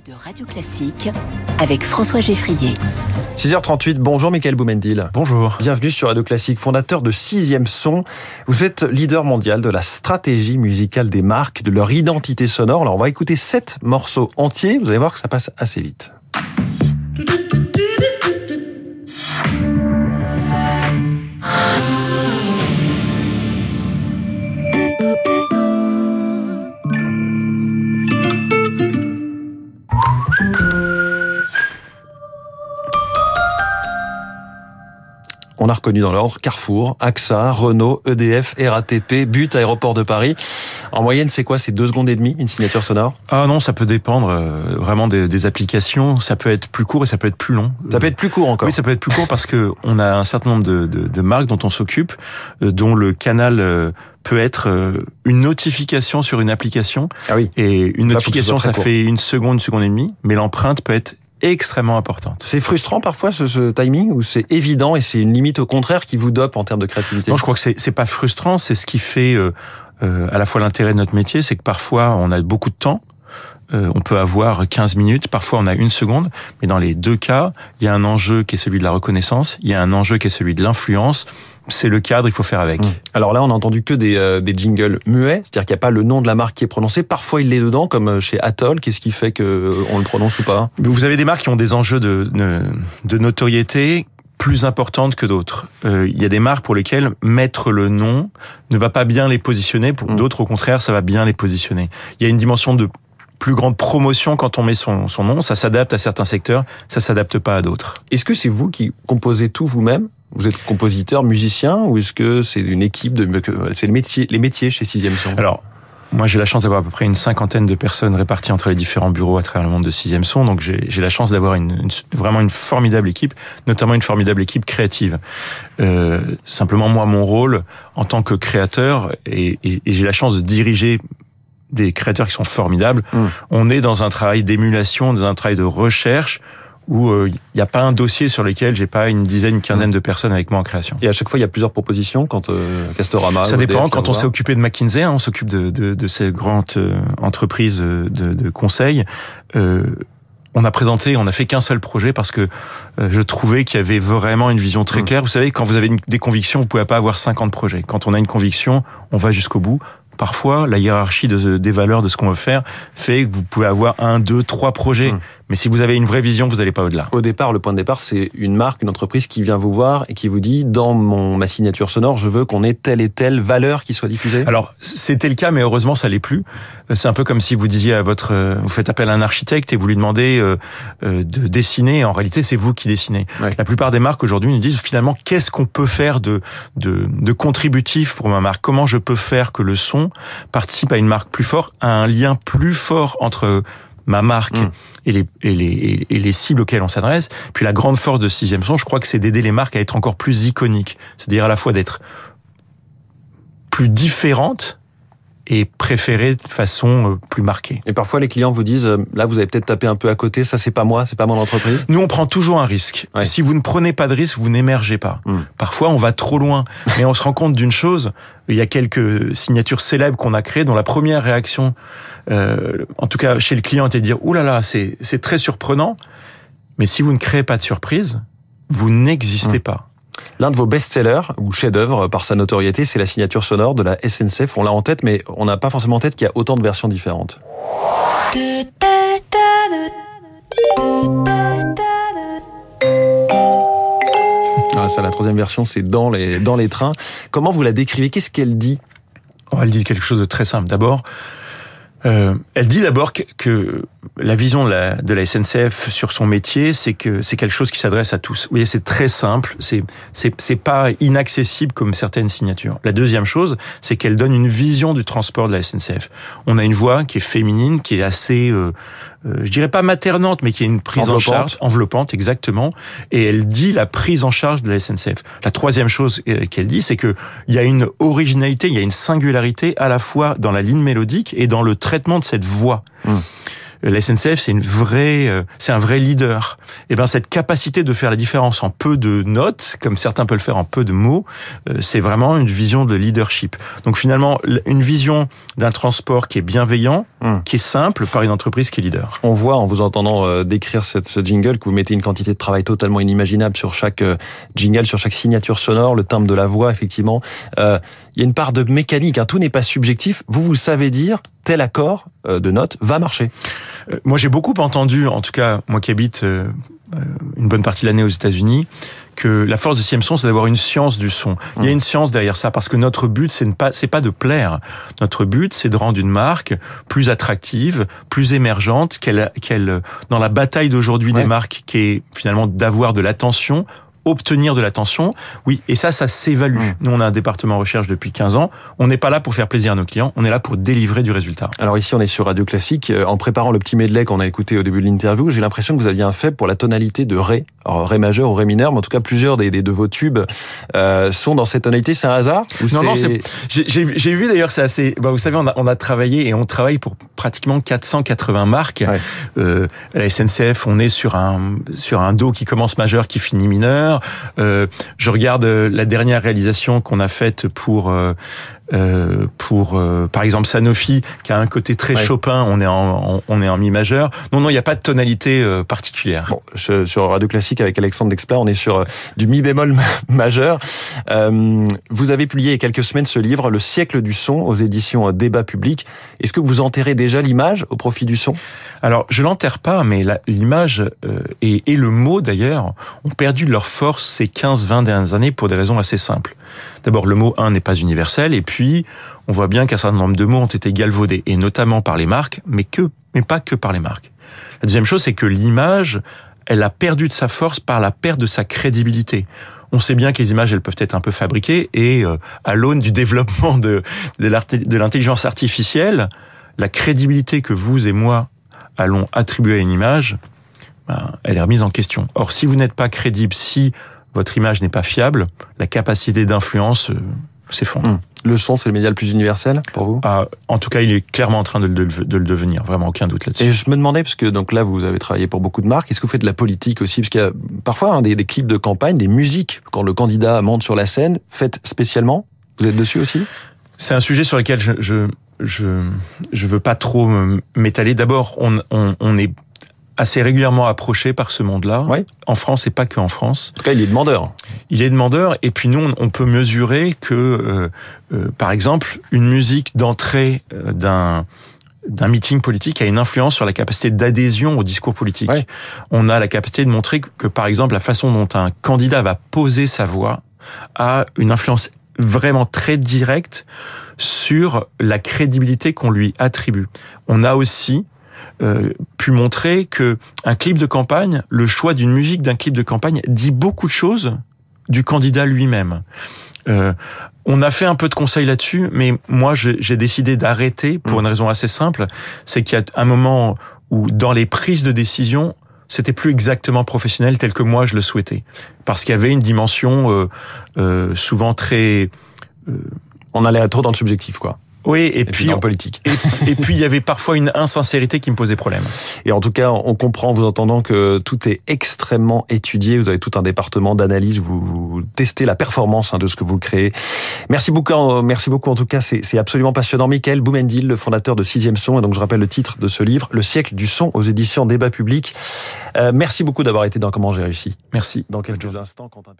de Radio Classique avec François Geffrier. 6h38, bonjour Michael Boumendil. Bonjour. Bienvenue sur Radio Classique, fondateur de Sixième Son. Vous êtes leader mondial de la stratégie musicale des marques, de leur identité sonore. Alors on va écouter sept morceaux entiers, vous allez voir que ça passe assez vite. On a reconnu dans l'ordre Carrefour, AXA, Renault, EDF, RATP, But, Aéroport de Paris. En moyenne, c'est quoi? C'est deux secondes et demie, une signature sonore? Ah non, ça peut dépendre euh, vraiment des, des, applications. Ça peut être plus court et ça peut être plus long. Ça peut être plus court encore Oui, ça peut être plus court parce que on a un certain nombre de, de, de marques dont on s'occupe, euh, dont le canal euh, peut être une notification sur une application. Ah oui. Et une notification, ça fait une seconde, une seconde et demie, mais l'empreinte peut être extrêmement importante. C'est frustrant parfois ce, ce timing ou c'est évident et c'est une limite au contraire qui vous dope en termes de créativité? Non, je crois que c'est pas frustrant, c'est ce qui fait euh, euh, à la fois l'intérêt de notre métier, c'est que parfois on a beaucoup de temps. Euh, on peut avoir 15 minutes, parfois on a une seconde, mais dans les deux cas, il y a un enjeu qui est celui de la reconnaissance, il y a un enjeu qui est celui de l'influence, c'est le cadre, il faut faire avec. Mmh. Alors là, on a entendu que des, euh, des jingles muets, c'est-à-dire qu'il n'y a pas le nom de la marque qui est prononcé. Parfois, il l'est dedans, comme chez Atoll. Qu'est-ce qui fait que on le prononce ou pas? Vous avez des marques qui ont des enjeux de, de, de notoriété plus importantes que d'autres. Euh, il y a des marques pour lesquelles mettre le nom ne va pas bien les positionner. Pour mmh. d'autres, au contraire, ça va bien les positionner. Il y a une dimension de plus grande promotion quand on met son, son nom. Ça s'adapte à certains secteurs, ça s'adapte pas à d'autres. Est-ce que c'est vous qui composez tout vous-même? Vous êtes compositeur, musicien, ou est-ce que c'est une équipe de, c'est les métiers, les métiers chez Sixième Son Alors, moi, j'ai la chance d'avoir à peu près une cinquantaine de personnes réparties entre les différents bureaux à travers le monde de Sixième Son. Donc, j'ai la chance d'avoir une, une, vraiment une formidable équipe, notamment une formidable équipe créative. Euh, simplement, moi, mon rôle en tant que créateur, et, et, et j'ai la chance de diriger des créateurs qui sont formidables. Mmh. On est dans un travail d'émulation, dans un travail de recherche où il euh, n'y a pas un dossier sur lequel j'ai pas une dizaine, une quinzaine de personnes avec moi en création. Et à chaque fois, il y a plusieurs propositions quand euh, Castorama. Ça dépend. quand on s'est occupé de McKinsey, hein, on s'occupe de, de, de, ces grandes euh, entreprises de, de conseil. On a présenté, on a fait qu'un seul projet parce que je trouvais qu'il y avait vraiment une vision très claire. Vous savez, quand vous avez une, des convictions, vous pouvez pas avoir 50 projets. Quand on a une conviction, on va jusqu'au bout parfois, la hiérarchie de, des valeurs de ce qu'on veut faire fait que vous pouvez avoir un, deux, trois projets. Mmh. Mais si vous avez une vraie vision, vous n'allez pas au-delà. Au départ, le point de départ, c'est une marque, une entreprise qui vient vous voir et qui vous dit, dans mon, ma signature sonore, je veux qu'on ait telle et telle valeur qui soit diffusée. Alors, c'était le cas, mais heureusement, ça l'est plus. C'est un peu comme si vous disiez à votre, vous faites appel à un architecte et vous lui demandez euh, de dessiner. En réalité, c'est vous qui dessinez. La plupart des marques aujourd'hui nous disent finalement, qu'est-ce qu'on peut faire de, de, de contributif pour ma marque? Comment je peux faire que le son participe à une marque plus forte, à un lien plus fort entre ma marque mmh. et, les, et, les, et les cibles auxquelles on s'adresse. Puis la grande force de Sixième Son, je crois que c'est d'aider les marques à être encore plus iconiques. C'est-à-dire à la fois d'être plus différentes et préférées de façon plus marquée. Et parfois les clients vous disent là vous avez peut-être tapé un peu à côté, ça c'est pas moi, c'est pas mon entreprise. Nous on prend toujours un risque. Ouais. Si vous ne prenez pas de risque, vous n'émergez pas. Mmh. Parfois on va trop loin, mais on se rend compte d'une chose, il y a quelques signatures célèbres qu'on a créées dont la première réaction euh, en tout cas chez le client était de dire "Ouh là là, c'est c'est très surprenant." Mais si vous ne créez pas de surprise, vous n'existez mmh. pas. L'un de vos best-sellers ou chefs-d'œuvre par sa notoriété, c'est la signature sonore de la SNCF. On l'a en tête, mais on n'a pas forcément en tête qu'il y a autant de versions différentes. Ah, la troisième version, c'est dans les, dans les trains. Comment vous la décrivez? Qu'est-ce qu'elle dit? Oh, Elle dit quelque chose de très simple. D'abord, euh, elle dit d'abord que, que, la vision de la, de la, SNCF sur son métier, c'est que c'est quelque chose qui s'adresse à tous. Vous voyez, c'est très simple, c'est c'est pas inaccessible comme certaines signatures. La deuxième chose, c'est qu'elle donne une vision du transport de la SNCF. On a une voix qui est féminine, qui est assez, euh, je dirais pas maternante, mais qui est une prise en charge enveloppante, exactement. Et elle dit la prise en charge de la SNCF. La troisième chose euh, qu'elle dit, c'est que il y a une originalité, il y a une singularité à la fois dans la ligne mélodique et dans le traitement de cette voix. Mmh la SNCF, c'est une vraie, c'est un vrai leader. eh ben cette capacité de faire la différence en peu de notes, comme certains peuvent le faire en peu de mots, euh, c'est vraiment une vision de leadership. Donc finalement, une vision d'un transport qui est bienveillant, hmm. qui est simple, par une entreprise qui est leader. On voit en vous entendant euh, décrire cette, ce jingle que vous mettez une quantité de travail totalement inimaginable sur chaque euh, jingle, sur chaque signature sonore, le timbre de la voix, effectivement. Euh, il y a une part de mécanique, hein. tout n'est pas subjectif. Vous, vous savez dire, tel accord de notes va marcher. moi, j'ai beaucoup entendu, en tout cas, moi qui habite une bonne partie de l'année aux États-Unis, que la force de sixième son, c'est d'avoir une science du son. Il y a mmh. une science derrière ça parce que notre but, c'est pas, c'est pas de plaire. Notre but, c'est de rendre une marque plus attractive, plus émergente, qu'elle, qu'elle, dans la bataille d'aujourd'hui des marques, qui est finalement d'avoir de l'attention obtenir de l'attention. Oui, et ça, ça s'évalue. Mmh. Nous, on a un département recherche depuis 15 ans. On n'est pas là pour faire plaisir à nos clients, on est là pour délivrer du résultat. Alors ici, on est sur Radio Classique. Euh, en préparant le petit medley qu'on a écouté au début de l'interview, j'ai l'impression que vous aviez un fait pour la tonalité de Ré. Alors, Ré majeur ou Ré mineur, mais en tout cas, plusieurs des, des de vos tubes euh, sont dans cette tonalité. C'est un hasard Non, non, j'ai vu d'ailleurs, c'est assez... Bah, vous savez, on a, on a travaillé et on travaille pour pratiquement 480 marques. Euh, à la SNCF, on est sur un, sur un Do qui commence majeur, qui finit mineur. Euh, je regarde euh, la dernière réalisation qu'on a faite pour euh, euh, pour euh, par exemple Sanofi qui a un côté très Chopin, on est en on est en mi majeur. Non non, il n'y a pas de tonalité euh, particulière. Bon, je, sur Radio Classique avec Alexandre Dexplat, on est sur du mi bémol majeur. vous avez publié il y a quelques semaines ce livre Le siècle du son aux éditions Débat public. Est-ce que vous enterrez déjà l'image au profit du son? Alors, je l'enterre pas mais l'image et, et le mot d'ailleurs ont perdu leur force ces 15-20 dernières années pour des raisons assez simples. D'abord, le mot un n'est pas universel, et puis on voit bien qu'un certain nombre de mots ont été galvaudés, et notamment par les marques, mais que, mais pas que par les marques. La deuxième chose, c'est que l'image, elle a perdu de sa force par la perte de sa crédibilité. On sait bien que les images, elles peuvent être un peu fabriquées, et euh, à l'aune du développement de, de l'intelligence artificielle, la crédibilité que vous et moi allons attribuer à une image, ben, elle est remise en question. Or, si vous n'êtes pas crédible, si votre image n'est pas fiable, la capacité d'influence euh, s'effondre. Hmm. Le son, c'est le média le plus universel pour vous? Ah, En tout cas, il est clairement en train de, le devenir, vraiment aucun doute là-dessus. Et je me demandais, parce que donc là, vous avez travaillé pour beaucoup de marques, est-ce que vous faites de la politique aussi? Parce qu'il y a parfois hein, des, clips de campagne, des musiques, quand le candidat monte sur la scène, faites spécialement? Vous êtes dessus aussi? C'est un sujet sur lequel je, je je je veux pas trop m'étaler. D'abord, on, on, on est assez régulièrement approché par ce monde-là. En France et pas que en France. En tout cas, il est demandeur. Il est demandeur et puis nous, on peut mesurer que, euh, euh, par exemple, une musique d'entrée euh, d'un d'un meeting politique a une influence sur la capacité d'adhésion au discours politique. On a la capacité de montrer que, par exemple, la façon dont un candidat va poser sa voix a une influence vraiment très directe sur la crédibilité qu'on lui attribue. On a aussi euh, pu montrer que un clip de campagne, le choix d'une musique d'un clip de campagne dit beaucoup de choses du candidat lui-même. Euh, on a fait un peu de conseils là-dessus, mais moi j'ai décidé d'arrêter pour une raison assez simple, c'est qu'il y a un moment où dans les prises de décision, c'était plus exactement professionnel tel que moi je le souhaitais, parce qu'il y avait une dimension euh, euh souvent très on allait trop dans le subjectif, quoi. Oui, et, puis, en politique. Et, puis il y avait parfois une insincérité qui me posait problème. Et en tout cas, on comprend en vous entendant que tout est extrêmement étudié. Vous avez tout un département d'analyse. Vous, testez la performance hein, de ce que vous créez. Merci beaucoup. Merci beaucoup. En tout cas, c'est absolument passionnant. Michael Boumendil, le fondateur de Sixième Son, et donc je rappelle le titre de ce livre, Le siècle du son aux éditions Débat Public. Euh, merci beaucoup d'avoir été dans Comment j'ai réussi. Merci. Dans quelques instants, Quentin.